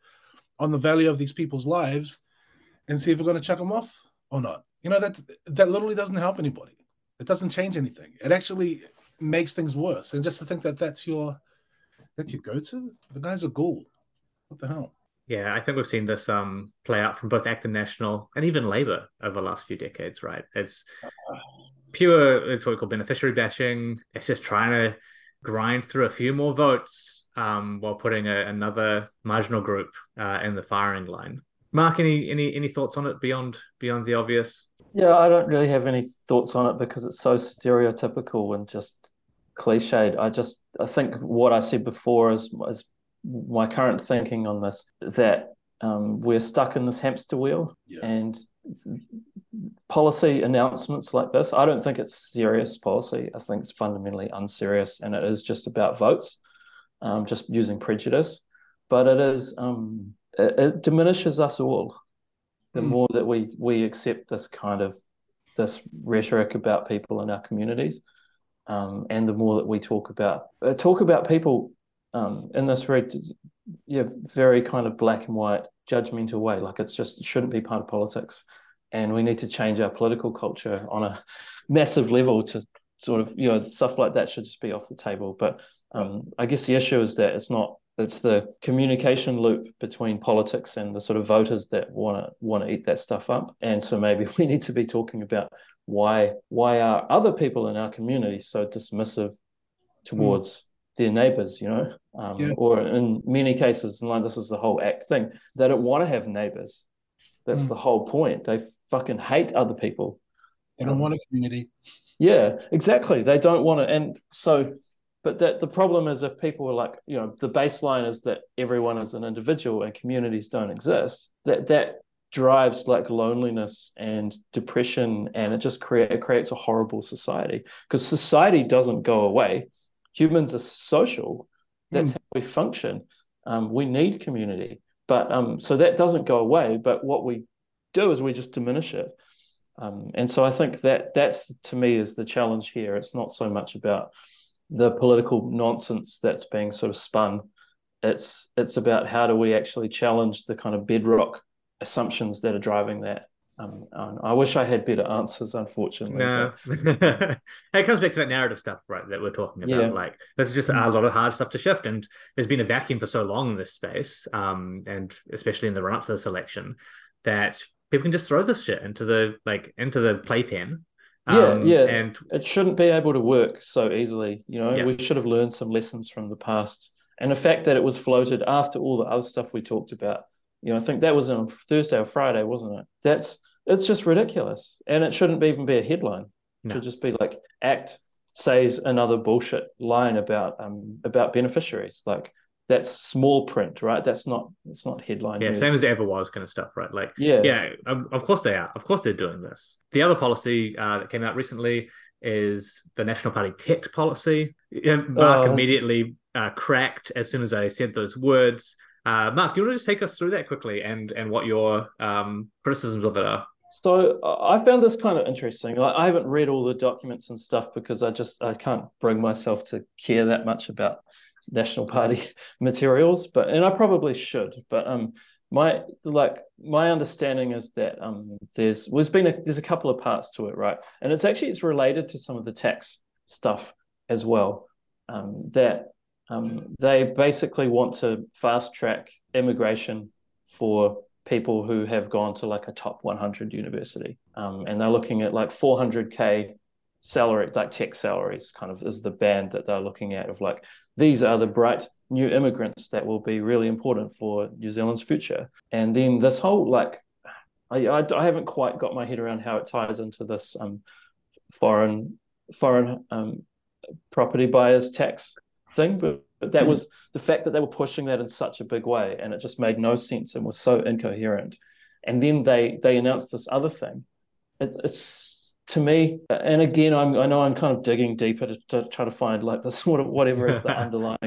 on the value of these people's lives and see if we're gonna chuck them off or not. You know, that that literally doesn't help anybody. It doesn't change anything. It actually makes things worse. And just to think that that's your that's your go-to, the guy's a ghoul. What the hell? Yeah, I think we've seen this um play out from both ACT and National and even Labour over the last few decades, right? It's *sighs* pure, it's what we call beneficiary bashing. It's just trying to grind through a few more votes um, while putting a, another marginal group uh, in the firing line. Mark, any any any thoughts on it beyond beyond the obvious? Yeah, I don't really have any thoughts on it because it's so stereotypical and just cliched. I just I think what I said before is is my current thinking on this that um, we're stuck in this hamster wheel Yeah. and policy announcements like this i don't think it's serious policy i think it's fundamentally unserious and it is just about votes um, just using prejudice but it is um, it, it diminishes us all the Mm. more that we we accept this kind of this rhetoric about people in our communities um, and the more that we talk about uh, talk about people um, in this very yeah very kind of black and white judgmental way. Like it's just it shouldn't be part of politics. And we need to change our political culture on a *laughs* massive level to sort of you know stuff like that should just be off the table. But um, i guess the issue is that it's not it's the communication loop between politics and the sort of voters that want to want to eat that stuff up and so maybe *laughs* we need to be talking about why why are other people in our community so dismissive towards their neighbors you know um, Yeah. or in many cases and like this is the whole act thing they don't want to have neighbors that's Mm. the whole point they fucking hate other people They don't Um, want a community. yeah, exactly. They don't want to, and so, but that the problem is if people are like, you know, the baseline is that everyone is an individual and communities don't exist. That that drives like loneliness and depression, and it just create it creates a horrible society because society doesn't go away. Humans are social. That's Mm. how we function. Um, we need community, but um, so that doesn't go away. But what we do is we just diminish it. Um, and so I think that that's to me is the challenge here. It's not so much about the political nonsense that's being sort of spun. It's it's about how do we actually challenge the kind of bedrock assumptions that are driving that. Um, I wish I had better answers, unfortunately. No, *laughs* it comes back to that narrative stuff, right? That we're talking about. Yeah. Like, there's just a lot of hard stuff to shift, and there's been a vacuum for so long in this space, um, and especially in the run up to this election, that people can just throw this shit into the like into the playpen. Yeah, um, yeah. and it shouldn't be able to work so easily. You know, Yeah. we should have learned some lessons from the past. And the fact that it was floated after all the other stuff we talked about, you know, I think that was on Thursday or Friday, wasn't it? That's it's just ridiculous. And it shouldn't even be a headline. It No. should just be like act says another bullshit line about um about beneficiaries. Like that's small print, right? That's not it's not headline. yeah, news. same as ever was, kind of stuff, right? Like, yeah. yeah, of course they are. Of course they're doing this. The other policy uh, that came out recently is the National Party TET policy. Mark Oh. immediately uh, cracked as soon as I said those words. Uh, Mark, do you want to just take us through that quickly and and what your um, criticisms of it are? So I I found this kind of interesting. Like I haven't read all the documents and stuff because I just I can't bring myself to care that much about National Party *laughs* materials, but and I probably should. But um, my like my understanding is that um, there's there's been a, there's a couple of parts to it, right? And it's actually it's related to some of the tax stuff as well. Um, that um, they basically want to fast track immigration for people who have gone to like a top 100 university um, and they're looking at like 400k salary like tech salaries kind of is the band that they're looking at of like these are the bright new immigrants that will be really important for New Zealand's future. And then this whole like, I, I, I haven't quite got my head around how it ties into this um, foreign foreign um, property buyers tax thing, but, but that was the fact that they were pushing that in such a big way, and it just made no sense and was so incoherent. And then they they announced this other thing. It, it's to me, and again, I'm I know I'm kind of digging deeper to, to try to find like this *laughs* whatever is the *laughs* underlying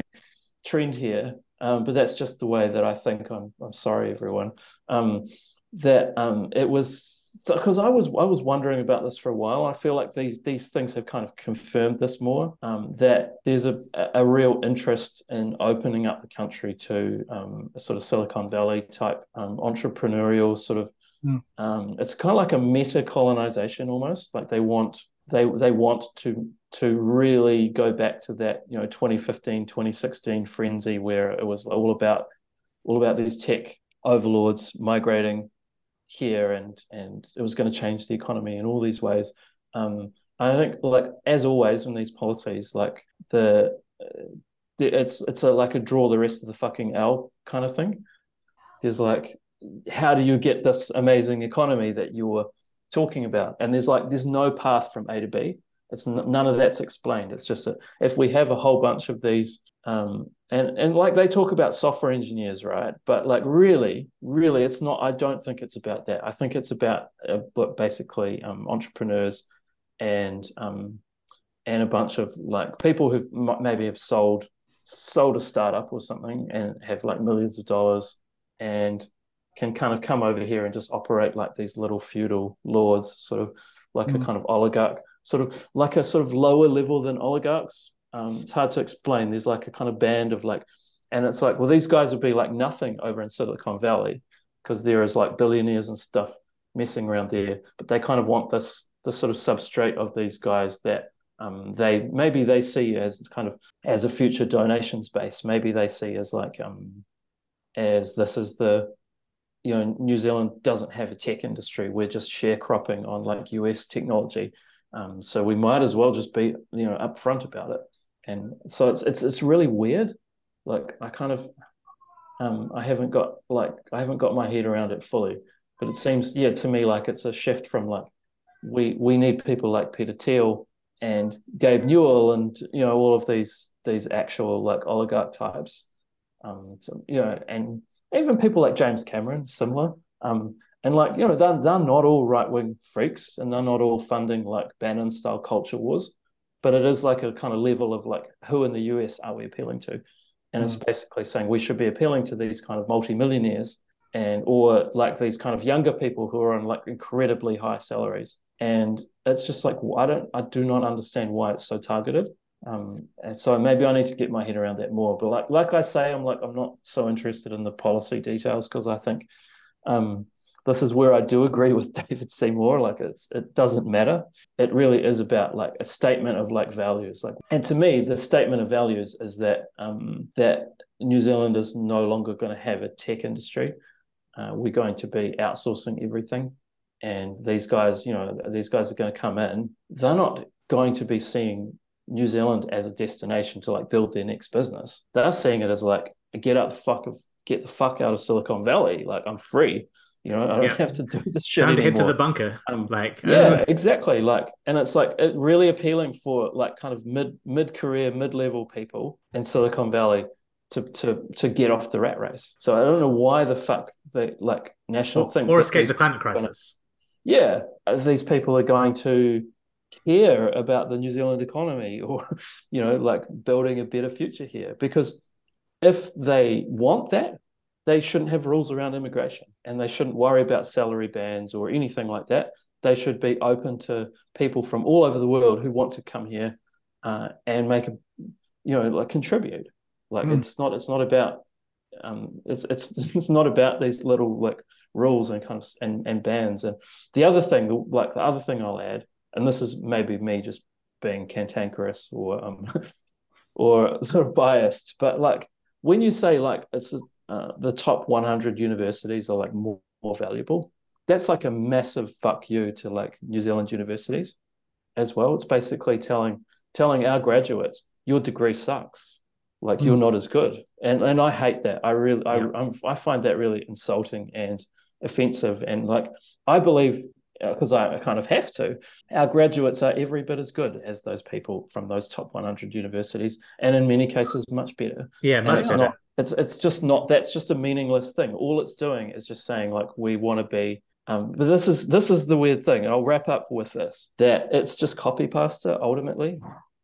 trend here. Um, but that's just the way that I think. I'm I'm sorry, everyone. Um, that um, it was because I was I was wondering about this for a while. I feel like these these things have kind of confirmed this more. Um, that there's a a real interest in opening up the country to um, a sort of Silicon Valley type um, entrepreneurial sort of. Mm. it's kind of like a meta colonization almost. Like they want they they want to to really go back to that you know 2015 2016 frenzy where it was all about all about these tech overlords migrating here and and it was going to change the economy in all these ways um, i think like as always in these policies like the, the it's it's a, like a draw the rest of the fucking l kind of thing there's like how do you get this amazing economy that you're talking about? And there's like there's no path from a to b. It's n- none of that's explained. It's just that if we have a whole bunch of these um, and and like they talk about software engineers right? But like really really it's not i don't think it's about that. I think it's about uh, basically um, entrepreneurs and um, and a bunch of like people who maybe have sold sold a startup or something and have like millions of dollars and can kind of come over here and just operate like these little feudal lords sort of like mm. a kind of oligarch sort of like a sort of lower level than oligarchs um, it's hard to explain. There's like a kind of band of like, and it's like, well, these guys would be like nothing over in Silicon Valley because there is like billionaires and stuff messing around there, but they kind of want this this sort of substrate of these guys that um, they maybe they see as kind of as a future donations base. Maybe they see as like um, as this is the you know New Zealand doesn't have a tech industry. We're just sharecropping on like US technology. Um, so we might as well just be you know upfront about it and so it's it's it's really weird. Like I kind of um I haven't got like I haven't got my head around it fully, but it seems yeah to me like it's a shift from like we we need people like Peter Thiel and Gabe Newell and you know all of these these actual like oligarch types, um so, you know and even people like James Cameron similar um and like you know they're, they're not all right wing freaks and they're not all funding like Bannon style culture wars but it is like a kind of level of like who in the US are we appealing to? And mm. it's basically saying we should be appealing to these kind of multimillionaires and or like these kind of younger people who are on like incredibly high salaries. And it's just like I don't I do not understand why it's so targeted. Um, and so maybe I need to get my head around that more. But like like I say, I'm like I'm not so interested in the policy details because I think um, this is where I do agree with *laughs* David Seymour. Like it's, it doesn't matter. It really is about like a statement of like values. Like, and to me, the statement of values is that um, that New Zealand is no longer going to have a tech industry. Uh, we're going to be outsourcing everything, and these guys, you know, these guys are going to come in. They're not going to be seeing New Zealand as a destination to like build their next business. They're seeing it as like get out the fuck of get the fuck out of Silicon Valley. Like I'm free. You know, I don't yeah. have to do this shit. Time to head to the bunker. Um, like yeah, exactly. Like, and it's like it really appealing for like kind of mid mid career, mid level people in Silicon Valley to to to get off the rat race. So I don't know why the fuck the like national or, thing or escape the climate crisis. yeah, these people are going to care about the New Zealand economy *laughs* or you know like building a better future here because if they want that they shouldn't have rules around immigration and they shouldn't worry about salary bans or anything like that. They should be open to people from all over the world who want to come here uh, and make a, you know, like contribute. Like mm. it's not, it's not about, um, it's it's *laughs* it's not about these little like rules and kind of and and bans. And the other thing, like the other thing I'll add, and this is maybe me just being cantankerous or um *laughs* or sort of biased, but like when you say like it's a, uh, the top 100 universities are like more, more valuable. That's like a massive fuck you to like New Zealand universities as well. It's basically telling telling our graduates your degree sucks. like you're Mm. not as good and and i hate that i really Yeah. I, I'm, I find that really insulting and offensive and like i believe because I kind of have to our graduates are every bit as good as those people from those top 100 universities and in many cases much better. Yeah, much it's better. not it's it's just not that's just a meaningless thing. All it's doing is just saying like we want to be um, but this is this is the weird thing and i'll wrap up with this that it's just copy pasta ultimately.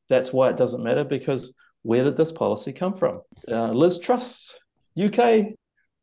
That's why it doesn't matter because where did this policy come from? Uh, liz truss uk or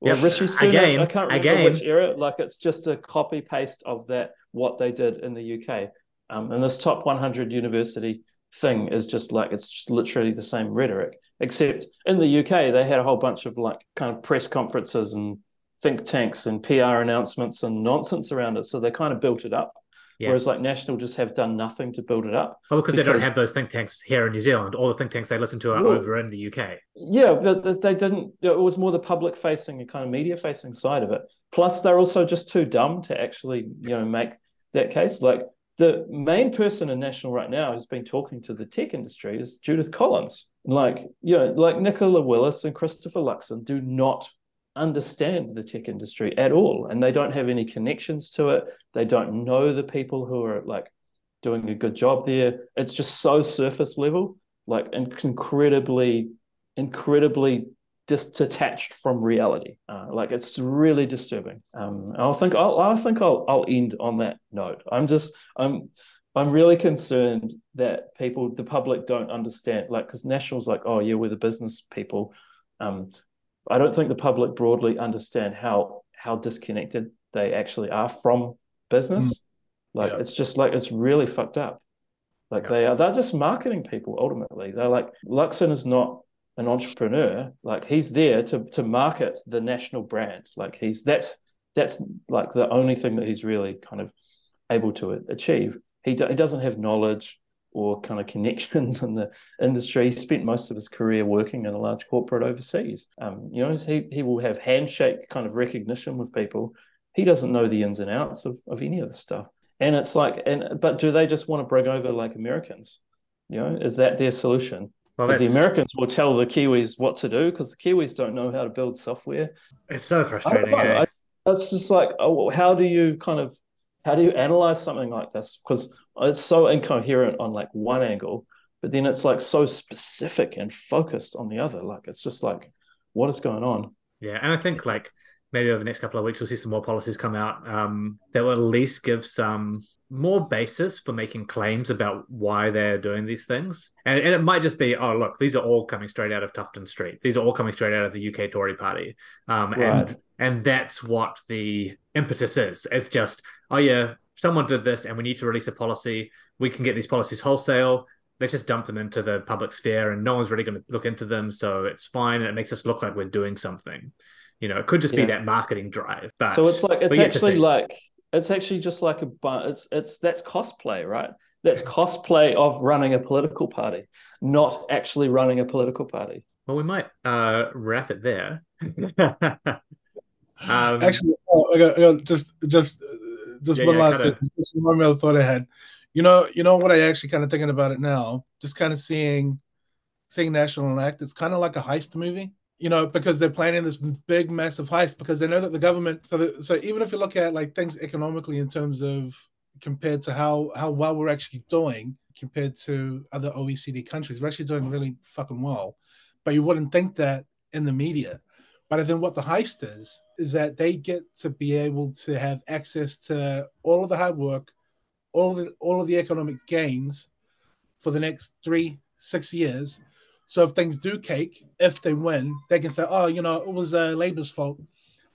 Yep. rishi Sunak, Again, i can't remember again. which era like it's just a copy paste of that what they did in the uk um, and this top 100 university thing is just like it's just literally the same rhetoric except in the UK they had a whole bunch of like kind of press conferences and think tanks and PR announcements and nonsense around it. So they kind of built it up Yeah. whereas like national just have done nothing to build it up oh, Well, because, they don't have those think tanks here in New Zealand. All the think tanks they listen to are Well- over in the UK. yeah but they didn't it was more the public facing and kind of media facing side of it plus they're also just too dumb to actually you know make that case like the main person in national right now who's been talking to the tech industry is judith collins like you know like nicola willis and christopher luxon do not understand the tech industry at all and they don't have any connections to it. They don't know the people who are like doing a good job there. It's just so surface level like incredibly incredibly detached from reality. Uh, like it's really disturbing. Um i think i'll i think i'll i'll end on that note. I'm just i'm i'm really concerned that people the public don't understand like because nationals like oh yeah we're the business people. Um i don't think the public broadly understand how how disconnected they actually are from business. Mm. like Yeah. it's just like it's really fucked up. Like Yeah. they are they're just marketing people ultimately. They're like luxon is not an entrepreneur. Like he's there to to market the national brand. Like he's that's that's like the only thing that he's really kind of able to achieve. He, he doesn't have knowledge or kind of connections *laughs* in the industry he spent most of his career working in a large corporate overseas um, you know he, he will have handshake kind of recognition with people he doesn't know the ins and outs of, of any of this stuff and it's like and but do they just want to bring over like americans you know is that their solution because that's the Americans will tell the Kiwis what to do because the Kiwis don't know how to build software. it's so frustrating. eh? It's just like, oh, how do you kind of how do you analyze something like this? Because it's so incoherent on like one angle, but then it's like so specific and focused on the other. Like it's just like, what is going on? Yeah, and I think like maybe over the next couple of weeks we'll see some more policies come out um, that will at least give some more basis for making claims about why they're doing these things. And, and it might just be, oh look, these are all coming straight out of Tufton Street. These are all coming straight out of the UK Tory Party. Um, Right. and and that's what the impetus is. It's just, oh yeah, someone did this and we need to release a policy. We can get these policies wholesale. Let's just dump them into the public sphere and no one's really going to look into them. So it's fine. And it makes us look like we're doing something. You know, it could just be that marketing drive. But So it's like it's we get to actually like it's actually just like a bu- it's it's that's cosplay, right? That's cosplay of running a political party, not actually running a political party. Well, we might uh, wrap it there. *laughs* um, Actually, oh, I got, I got just just uh, just Yeah, one yeah, last kinda- thing. Just one other thought I had. You know, you know what I actually kind of thinking about it now. Just kind of seeing seeing National Act. It's kind of like a heist movie. You know, because they're planning this big, massive heist because they know that the government. So, the, so even if you look at like things economically in terms of compared to how how well we're actually doing compared to other OECD countries, we're actually doing really fucking well. But you wouldn't think that in the media. But then what the heist is, is that they get to be able to have access to all of the hard work, all the all of the economic gains for the next three, six years. So if things do cake, if they win, they can say, oh, you know, it was uh, Labour's fault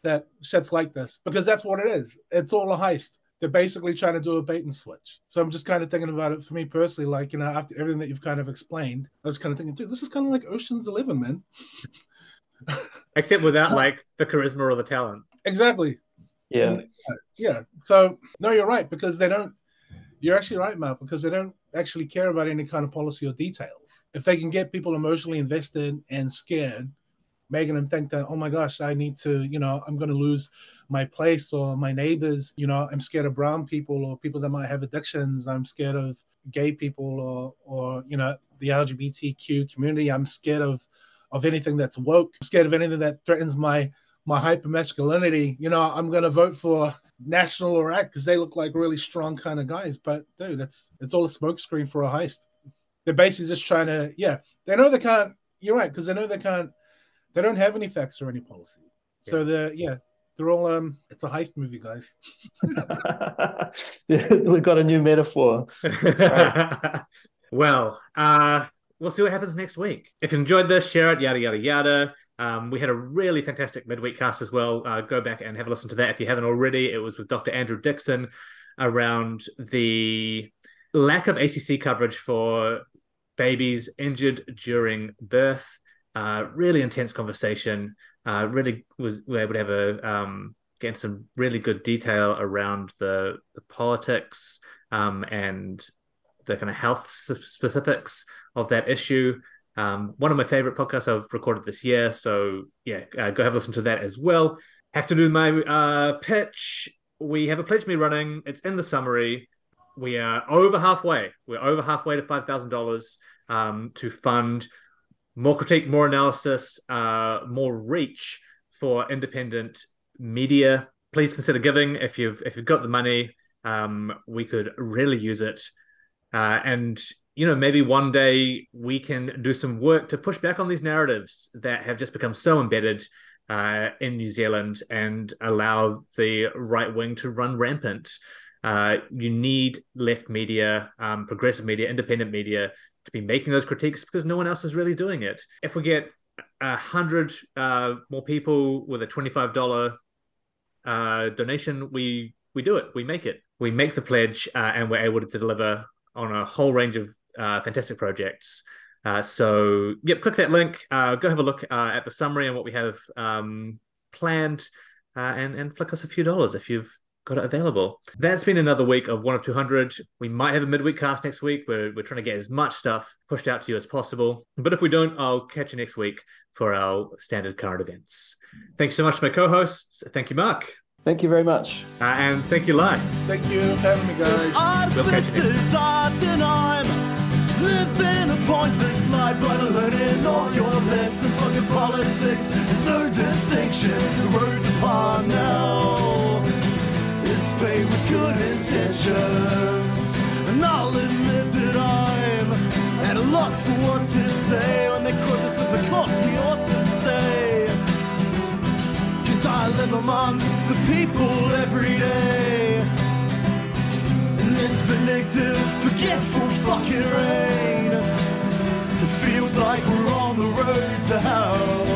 that shit's like this. Because that's what it is. It's all a heist. They're basically trying to do a bait and switch. So I'm just kind of thinking about it for me personally, like, you know, after everything that you've kind of explained, I was kind of thinking, dude, this is kind of like Ocean's Eleven, man. *laughs* except without like the charisma or the talent. Exactly. Yeah, And, uh, yeah. So no, you're right because they don't. You're actually right, Matt, because they don't actually care about any kind of policy or details. If they can get people emotionally invested and scared, making them think that, oh my gosh, I need to, you know, I'm going to lose my place or my neighbors. You know, I'm scared of brown people or people that might have addictions. I'm scared of gay people or, or you know, the LGBTQ community. I'm scared of of anything that's woke. I'm scared of anything that threatens my my hyper masculinity. You know, I'm gonna vote for National or ACT because they look like really strong kind of guys. But dude, it's it's all a smokescreen for a heist. They're basically just trying to, yeah, they know they can't. You're right because they know they can't. They don't have any facts or any policy. So yeah. they're yeah, they're all um. It's a heist movie, guys. *laughs* we've got a new metaphor. *laughs* well, uh, we'll see what happens next week. If you enjoyed this, share it. Yada yada yada. Um, we had a really fantastic midweek cast as well. Uh, go back and have a listen to that if you haven't already. It was with Dr. Andrew Dixon around the lack of ACC coverage for babies injured during birth. Uh, really intense conversation. Uh, really was we able to have a um, get into some really good detail around the the politics um, and the kind of health specifics of that issue. Um, one of my favorite podcasts I've recorded this year. So yeah, uh, go have a listen to that as well. Have to do my uh, pitch. We have a PledgeMe running. It's in the summary. We are over halfway. We're over halfway to five thousand um, dollars to fund more critique, more analysis, uh, more reach for independent media. Please consider giving if you've if you've got the money. Um, we could really use it. Uh, and you know, maybe one day we can do some work to push back on these narratives that have just become so embedded uh, in New Zealand and allow the right wing to run rampant. Uh, you need left media, um, progressive media, independent media to be making those critiques because no one else is really doing it. If we get a hundred uh, more people with a twenty-five dollar uh, donation, we we do it. We make it. We make the pledge, uh, and we're able to deliver on a whole range of uh, fantastic projects. Uh, so, yep, click that link. Uh, go have a look uh, at the summary and what we have um, planned, uh, and and flick us a few dollars if you've got it available. That's been another week of one of two hundred. We might have a midweek cast next week. We're we're trying to get as much stuff pushed out to you as possible. But if we don't, I'll catch you next week for our standard current events. Thanks so much to my co-hosts. Thank you, Mark. Thank you very much. Uh, and thank you, Lai. Thank you for having me, guys. We'll catch you next week. Living a pointless life, but learning all your lessons. Fucking politics, there's no distinction. The road's upon now. It's paved with good intentions. And I'll admit that I'm at a loss for what to say when they quote this cost we ought to stay. Cause I live amongst the people every day. In this vindictive, forgetful fucking rain, it feels like we're on the road to hell.